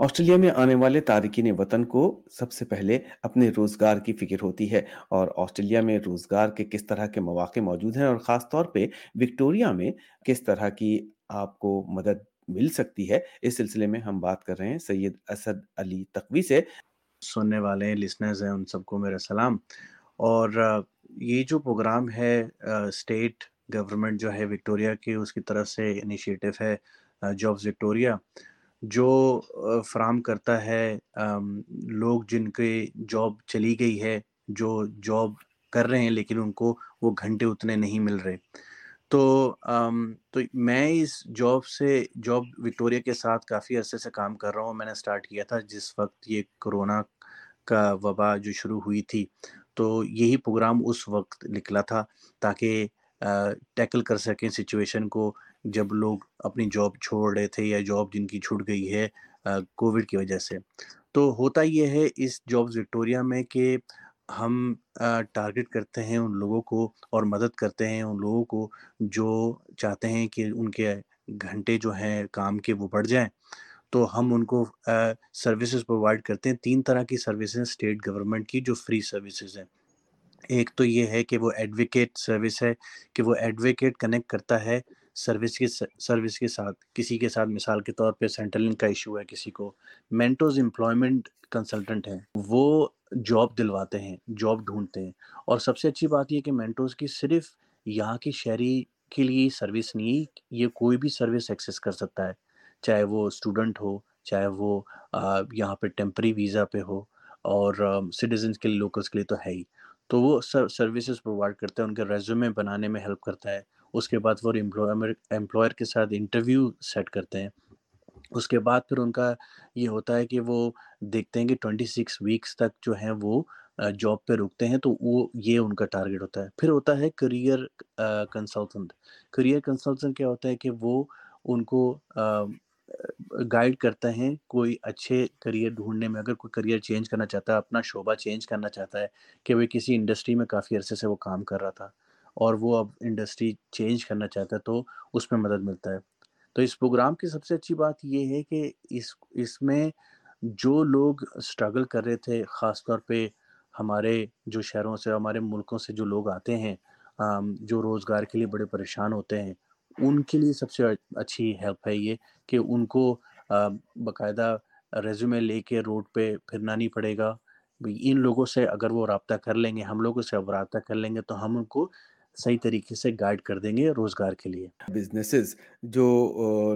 Australia میں آنے والے تارکین وطن کو سب سے پہلے اپنے روزگار کی فکر ہوتی ہے اور آسٹریلیا میں روزگار کے کس طرح کے مواقع موجود ہیں اور خاص طور پہ وکٹوریا میں کس طرح کی آپ کو مدد مل سکتی ہے، اس سلسلے میں ہم بات کر رہے ہیں سید اسد علی تقوی سے۔ سننے والے ہیں لسنرز ہیں، ان سب کو میرا سلام۔ اور یہ جو پروگرام ہے اسٹیٹ گورنمنٹ جو ہے وکٹوریا کی، اس کی طرف سے انیشیٹو ہے جابز وکٹوریا۔ جو فراہم کرتا ہے لوگ جن کے جاب چلی گئی ہے، جو جاب کر رہے ہیں، لیکن ان کو وہ گھنٹے اتنے نہیں مل رہے۔ تو تو میں اس جاب سے، جاب وکٹوریا کے ساتھ کافی عرصے سے کام کر رہا ہوں۔ میں نے سٹارٹ کیا تھا جس وقت یہ کرونا کا وبا جو شروع ہوئی تھی۔ تو یہی پروگرام اس وقت نکلا تھا تاکہ ٹیکل کر سکیں سچویشن کو۔ جب لوگ اپنی جاب چھوڑ رہے تھے یا جاب جن کی چھوٹ گئی ہے کووڈ کی وجہ سے۔ تو ہوتا یہ ہے اس جابز وکٹوریا میں کہ ہم ٹارگٹ کرتے ہیں ان لوگوں کو اور مدد کرتے ہیں ان لوگوں کو جو چاہتے ہیں کہ ان کے گھنٹے جو ہیں کام کے وہ بڑھ جائیں۔ تو ہم ان کو سروسز پرووائڈ کرتے ہیں، تین طرح کی سروسز اسٹیٹ گورنمنٹ کی جو فری سروسز ہیں۔ ایک تو یہ ہے کہ وہ ایڈوکیٹ سروس ہے، کہ وہ ایڈوکیٹ کنیکٹ کرتا ہے سروس کے سروس کے ساتھ، کسی کے ساتھ مثال کے طور پہ سینٹرلنگ کا ایشو ہے کسی کو مینٹوز امپلائمنٹ کنسلٹنٹ ہیں، وہ جاب دلواتے ہیں جاب ڈھونڈتے ہیں۔ اور سب سے اچھی بات یہ کہ مینٹوز کی صرف یہاں کی شہری کے لیے سروس نہیں یہ کوئی بھی سروس ایکسیس کر سکتا ہے۔ چاہے وہ اسٹوڈنٹ ہو، چاہے وہ یہاں پہ ٹیمپری ویزا پہ ہو، اور سٹیزنس کے لیے لوکلس کے لیے تو ہے ہی۔ تو وہ سروسز پرووائڈ کرتا ہے، ان کے ریزیومے بنانے میں ہیلپ کرتا ہے۔ اس کے بعد وہ امپلائر کے ساتھ انٹرویو سیٹ کرتے ہیں۔ اس کے بعد پھر ان کا یہ ہوتا ہے کہ وہ دیکھتے ہیں کہ ٹوئنٹی سکس ویکس تک جو ہیں وہ جاب پہ رکتے ہیں تو وہ یہ ان کا ٹارگیٹ ہوتا ہے۔ پھر ہوتا ہے کریئر کنسلٹنٹ کریئر کنسلٹنٹ کیا ہوتا ہے کہ وہ ان کو گائیڈ کرتے ہیں کوئی اچھے کریئر ڈھونڈنے میں۔ اگر کوئی کریئر چینج کرنا چاہتا ہے، اپنا شعبہ چینج کرنا چاہتا ہے کہ وہ کسی انڈسٹری میں کافی عرصے سے وہ کام کر رہا تھا۔ اور وہ اب انڈسٹری چینج کرنا چاہتا ہے تو اس میں مدد ملتا ہے۔ تو اس پروگرام کی سب سے اچھی بات یہ ہے کہ اس اس میں جو لوگ اسٹرگل کر رہے تھے، خاص طور پہ ہمارے جو شہروں سے، ہمارے ملکوں سے جو لوگ آتے ہیں جو روزگار کے لیے بڑے پریشان ہوتے ہیں، ان کے لیے سب سے اچھی ہیلپ ہے یہ کہ ان کو باقاعدہ ریزیومے لے کے روڈ پہ پھرنا نہیں پڑے گا۔ ان لوگوں سے اگر وہ رابطہ کر لیں گے، ہم لوگوں سے اب رابطہ کر لیں گے، تو ہم ان کو صحیح طریقے سے گائیڈ کر دیں گے روزگار کے لیے۔ بزنسز جو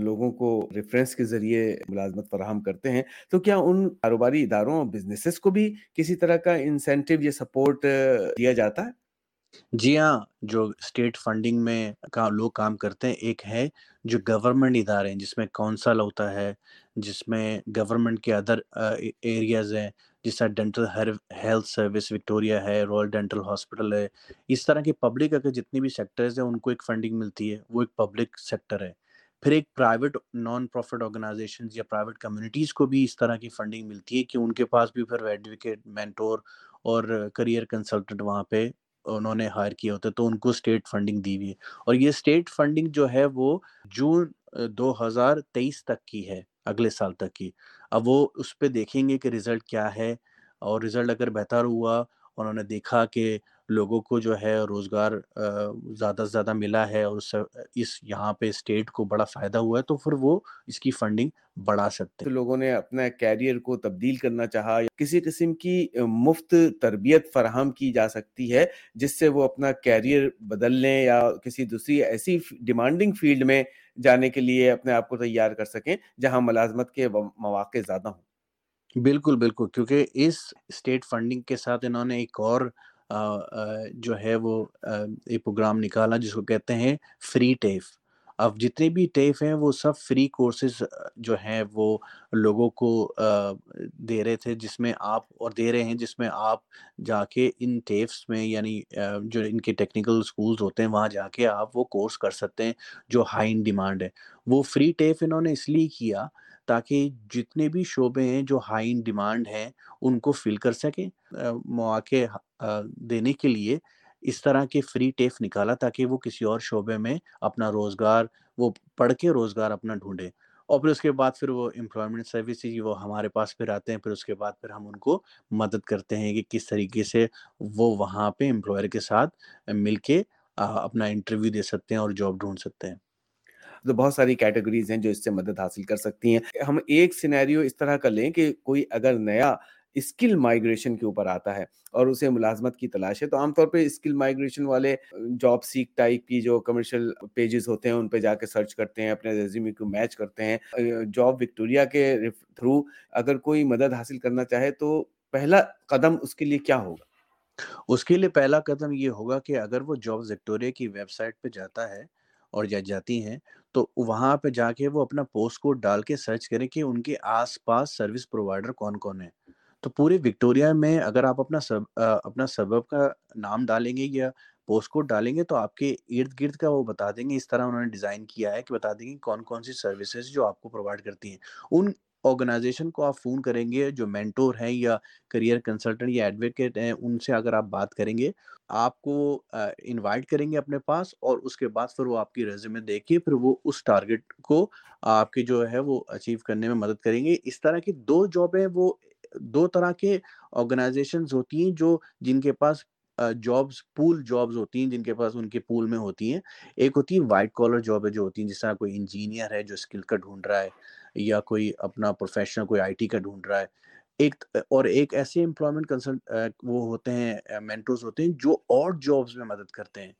لوگوں کو ریفرنس کے ذریعے ملازمت فراہم کرتے ہیں تو کیا ان کاروباری اداروں اور بزنسز کو بھی کسی طرح کا انسینٹیو یا سپورٹ دیا جاتا ہے؟ جی ہاں جو اسٹیٹ فنڈنگ میں لوگ کام کرتے ہیں ایک ہے جو گورنمنٹ ادارے ہیں جس میں کونسل ہوتا ہے جس میں گورنمنٹ کے ادر ایریاز ہیں۔ جس طرح ڈینٹل ہیلتھ سروس وکٹوریا ہے رائل ڈینٹل ہاسپٹل ہے، اس طرح کی پبلک اگر جتنی بھی سیکٹرز ہیں، ان کو ایک فنڈنگ ملتی ہے، وہ ایک پبلک سیکٹر ہے۔ پھر ایک پرائیویٹ نان پروفٹ آرگنائزیشن یا پرائیویٹ کمیونٹیز کو بھی اس طرح کی فنڈنگ ملتی ہے کہ ان کے پاس بھی پھر ایڈوکیٹ مینٹور اور کریئر کنسلٹنٹ وہاں پہ انہوں نے ہائر کیا ہوتا ہے تو ان کو اسٹیٹ فنڈنگ دی ہوئی ہے۔ اور یہ اسٹیٹ فنڈنگ جو ہے، وہ جون دو ہزار تیئیس تک کی ہے۔ اگلے سال تک کی۔ اب وہ اس پہ دیکھیں گے کہ رزلٹ کیا ہے اور رزلٹ اگر بہتر ہوا انہوں نے دیکھا کہ لوگوں کو جو ہے روزگار زیادہ سے زیادہ ملا ہے اور اس یہاں پہ اسٹیٹ کو بڑا فائدہ ہوا ہے تو پھر وہ اس کی فنڈنگ بڑھا سکتے ہیں۔ لوگوں نے اپنا کیریئر کو تبدیل کرنا چاہا یا کسی قسم کی مفت تربیت فراہم کی جا سکتی ہے جس سے وہ اپنا کیریئر بدل لیں یا کسی دوسری ایسی ڈیمانڈنگ فیلڈ میں جانے کے لیے اپنے آپ کو تیار کر سکیں جہاں ملازمت کے مواقع زیادہ ہوں۔ بالکل بالکل کیونکہ اس اسٹیٹ فنڈنگ کے ساتھ انہوں نے ایک اور جو ہے وہ ایک پروگرام نکالا جس کو کہتے ہیں فری ٹیف اب جتنے بھی ٹیف ہیں وہ سب فری کورسز جو ہیں وہ لوگوں کو دے رہے تھے جس میں آپ، اور دے رہے ہیں جس میں آپ جا کے ان ٹیفس میں یعنی جو ان کے ٹیکنیکل اسکولز ہوتے ہیں، وہاں جا کے آپ وہ کورس کر سکتے ہیں جو ہائی ان ڈیمانڈ ہے۔ وہ فری ٹیف انہوں نے اس لیے کیا تاکہ جتنے بھی شعبے ہیں جو ہائی ان ڈیمانڈ ہیں ان کو فل کر سکیں مواقع دینے کے لیے۔ اس طرح کے فری ٹیف نکالا تاکہ وہ کسی اور شعبے میں اپنا روزگار، وہ پڑھ کے روزگار اپنا ڈھونڈے۔ اور پھر اس کے بعد پھر وہ امپلائمنٹ سروسز وہ ہمارے پاس پھر آتے ہیں، پھر اس کے بعد پھر ہم ان کو مدد کرتے ہیں کہ کس طریقے سے وہ وہاں پہ امپلائر کے ساتھ مل کے اپنا انٹرویو دے سکتے ہیں اور جاب ڈھونڈ سکتے ہیں۔ تو بہت ساری کیٹیگریز ہیں جو اس سے مدد حاصل کر سکتی ہیں۔ ہم ایک سینیریو اس طرح کا لیں کہ کوئی اگر نیا اسکل مائگریشن کے اوپر آتا ہے اور اسے ملازمت کی تلاش ہے، تو عام طور پہ اسکل مائگریشن والے جاب سیک ٹائپ کی جو کمرشل پیجز ہوتے ہیں، ان پہ جا کے سرچ کرتے ہیں، اپنے ریزیومی کو میچ کرتے ہیں۔ جاب وکٹوریا کے تھرو اگر کوئی مدد حاصل کرنا چاہے تو پہلا قدم اس کے لیے کیا ہوگا؟ اس کے لیے پہلا قدم یہ ہوگا کہ اگر وہ جاب وکٹوریا کی ویب سائٹ پہ جاتا ہے اور جا، جاتی ہیں، تو وہاں پہ جا کے وہ اپنا پوسٹ کوڈ ڈال کے سرچ کریں کہ ان کے آس پاس سروس پرووائڈر کون کون ہیں۔ تو پورے وکٹوریا میں اگر آپ اپنا سب اپنا سبب کا نام ڈالیں گے یا پوسٹ کوڈ ڈالیں گے تو آپ کے ارد گرد کا وہ بتا دیں گے، اس طرح انہوں نے ڈیزائن کیا ہے کہ بتا دیں گے کون کون سی سروسز جو آپ کو پرووائڈ کرتی ہیں۔ ان آرگنائزیشن کو آپ فون کریں گے جو مینٹور ہیں یا کریئر کنسلٹنٹ یا ایڈوکیٹ ہیں، ان سے اگر آپ بات کریں گے، آپ کو انوائٹ کریں گے اپنے پاس اور اس کے بعد پھر وہ آپ کی ریزیومے دیکھ کے پھر وہ اس ٹارگٹ کو آپ کی جو ہے وہ اچیو کرنے میں مدد کریں گے۔ اس طرح کی دو جابیں وہ دو طرح کے آرگنائزیشنز ہوتی ہیں جو جن کے پاس جابز پول جابز ہوتی ہیں، جن کے پاس ان کے پول میں ہوتی ہیں۔ ایک ہوتی ہے وائٹ کالر جاب ہے جو ہوتی ہیں، جس طرح کوئی انجینئر ہے جو اسکل کا ڈھونڈ رہا ہے، یا کوئی اپنا پروفیشنل کوئی آئی ٹی کا ڈھونڈ رہا ہے۔ ایک، اور ایک ایسے امپلائمنٹ کنسلٹ وہ ہوتے ہیں مینٹورز ہوتے ہیں جو اور جابز میں مدد کرتے ہیں۔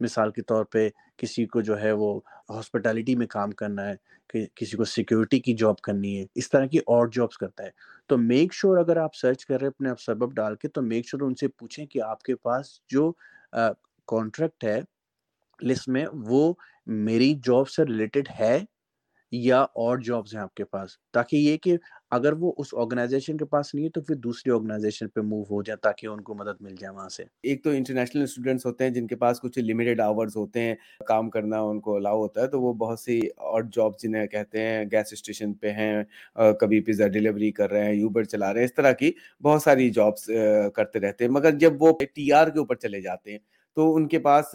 مثال کے طور پہ کسی کو جو ہے وہ ہاسپٹیلٹی میں کام کرنا ہے، کہ کسی کو سیکیورٹی کی جاب کرنی ہے، اس طرح کی اور جابس کرتا ہے۔ تو میک شور sure اگر آپ سرچ کر رہے ہیں اپنے آپ سبب ڈال کے، تو میک شور sure ان سے پوچھیں کہ آپ کے پاس جو کانٹریکٹ ہے لسٹ میں وہ میری جاب سے ریلیٹڈ ہے یا اور جابز ہیں آپ کے پاس، تاکہ یہ کہ اگر وہ اس آرگنائزیشن کے پاس نہیں ہے تو پھر دوسری آرگنائزیشن پہ موو ہو جائے تاکہ ان کو مدد مل جائے وہاں سے۔ ایک تو انٹرنیشنل اسٹوڈنٹس ہوتے ہیں جن کے پاس کچھ لمیٹڈ آورز ہوتے ہیں، کام کرنا ان کو الاؤ ہوتا ہے، تو وہ بہت سی اور جاب جنہیں کہتے ہیں گیس اسٹیشن پہ ہیں کبھی پیزا ڈلیوری کر رہے ہیں یوبر چلا رہے ہیں، اس طرح کی بہت ساری جابس کرتے رہتے ہیں۔ مگر جب وہ ٹی آر کے اوپر چلے جاتے ہیں، تو ان کے پاس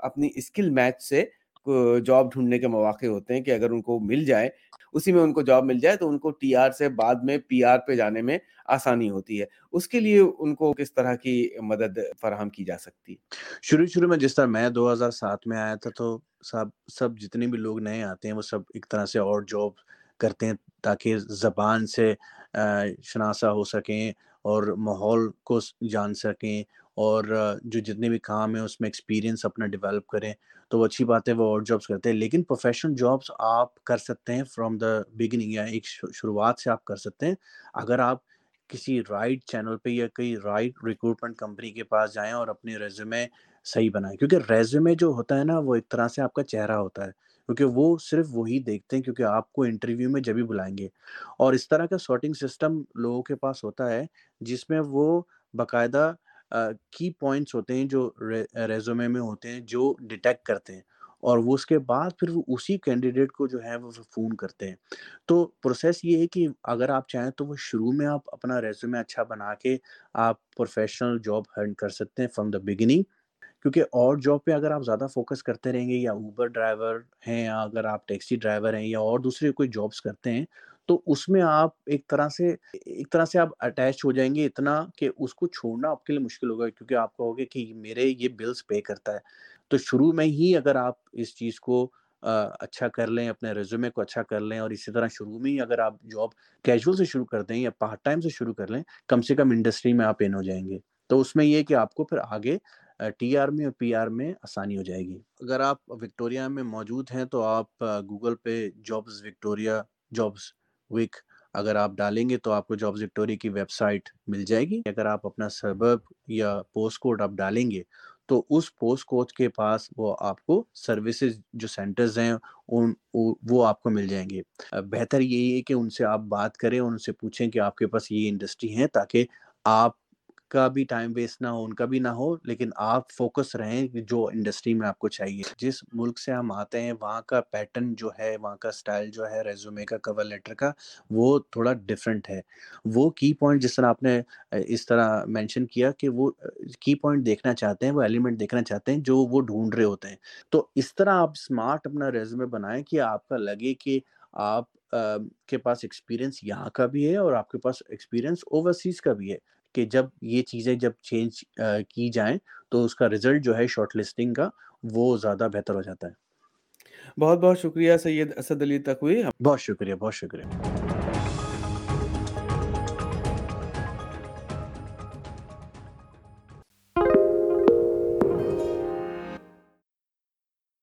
اپنی اسکل میچ سے جاب ڈھونڈنے کے مواقع ہوتے ہیں کہ اگر ان کو مل جائے، اسی میں ان کو جاب مل جائے تو ان کو ٹی آر سے بعد میں پی آر پہ جانے میں آسانی ہوتی ہے۔ اس کے لیے ان کو کس طرح کی مدد فراہم کی جا سکتی ہے؟ شروع شروع میں جس طرح میں دو ہزار سات میں آیا تھا تو سب سب جتنے بھی لوگ نئے آتے ہیں وہ سب ایک طرح سے اور جاب کرتے ہیں تاکہ زبان سے شناسا ہو سکیں اور ماحول کو جان سکیں اور جو جتنے بھی کام ہیں اس میں ایکسپیرینس اپنا ڈیولپ کریں، تو وہ اچھی بات ہے، وہ اور جابس کرتے ہیں۔ لیکن پروفیشنل جابس آپ کر سکتے ہیں فرام دا بگننگ یا ایک شروعات سے آپ کر سکتے ہیں۔ اگر آپ کسی رائٹ چینل پہ یا کئی رائٹ ریکروٹمنٹ کمپنی کے پاس جائیں اور اپنے ریزیومے صحیح بنائیں۔ کیونکہ ریزیومے جو ہوتا ہے نا، وہ ایک طرح سے آپ کا چہرہ ہوتا ہے۔ کیونکہ وہ صرف وہی دیکھتے ہیں کیونکہ آپ کو انٹرویو میں جب ہی بلائیں گے۔ اور اس طرح کا سارٹنگ سسٹم لوگوں کے پاس ہوتا ہے جس میں وہ باقاعدہ کی پوائنٹس ہوتے ہیں جو ریزومے میں ہوتے ہیں جو ڈیٹیکٹ کرتے ہیں اور وہ اس کے بعد پھر وہ اسی کینڈیڈیٹ کو جو ہے وہ فون کرتے ہیں۔ تو پروسیس یہ ہے کہ اگر آپ چاہیں تو وہ شروع میں آپ اپنا ریزومے اچھا بنا کے آپ پروفیشنل جاب ہرن کر سکتے ہیں فرام دا بگننگ کیونکہ اور جاب پہ اگر آپ زیادہ فوکس کرتے رہیں گے یا اوبر ڈرائیور ہیں یا اگر آپ ٹیکسی ڈرائیور ہیں یا اور دوسرے کوئی جابس کرتے ہیں، تو اس میں آپ ایک طرح سے، ایک طرح سے آپ اٹیچ ہو جائیں گے اتنا کہ اس کو چھوڑنا آپ کے لیے مشکل ہوگا کیونکہ آپ کہو گے کہ میرے یہ بلز پے کرتا ہے۔ تو شروع میں ہی اگر آپ اس چیز کو اچھا کر لیں، اپنے ریزومے کو اچھا کر لیں اور اسی طرح شروع میں ہی اگر آپ جاب کیجول سے شروع کر دیں یا پارٹ ٹائم سے شروع کر لیں، کم سے کم انڈسٹری میں آپ ان ہو جائیں گے۔ تو اس میں یہ کہ آپ کو پھر آگے ٹی آر میں اور پی آر میں آسانی ہو جائے گی۔ اگر آپ وکٹوریا میں موجود ہیں تو آپ گوگل پہ جابز وکٹوریا، جابز ویک اگر آپ ڈالیں گے تو آپ کو جابز وکٹوری کی ویب سائٹ مل جائے گی۔ اگر آپ اپنا سبب یا پوسٹ کوڈ آپ ڈالیں گے تو اس پوسٹ کوڈ کے پاس وہ آپ کو سروسز جو سینٹرز ہیں ان وہ آپ کو مل جائیں گے۔ بہتر یہی ہے کہ ان سے آپ بات کریں ان سے پوچھیں کہ آپ کے پاس یہ انڈسٹری ہیں تاکہ آپ کا بھی ٹائم ویسٹ نہ ہو، ان کا بھی نہ ہو، لیکن آپ فوکس رہیں جو انڈسٹری میں آپ کو چاہیے۔ جس ملک سے ہم آتے ہیں، وہاں کا پیٹرن جو ہے، وہاں کا سٹائل جو ہے ریزومے کا کور لیٹر کا، وہ تھوڑا ڈفرینٹ ہے۔ وہ کی پوائنٹ جس طرح آپ نے اس طرح مینشن کیا کہ وہ کی پوائنٹ دیکھنا چاہتے ہیں، وہ ایلیمنٹ دیکھنا چاہتے ہیں جو وہ ڈھونڈ رہے ہوتے ہیں۔ تو اس طرح آپ اسمارٹ اپنا ریزومے بنائیں کہ آپ کا لگے کہ آپ کے پاس ایکسپیرینس یہاں کا بھی ہے اور آپ کے پاس ایکسپیرینس اوورسیز کا بھی ہے۔ کہ جب یہ چیزیں جب چینج کی جائیں تو اس کا رزلٹ جو ہے شارٹ لسٹنگ کا وہ زیادہ بہتر ہو جاتا ہے۔ بہت بہت شکریہ سید اسد علی تقوی بہت شکریہ بہت شکریہ۔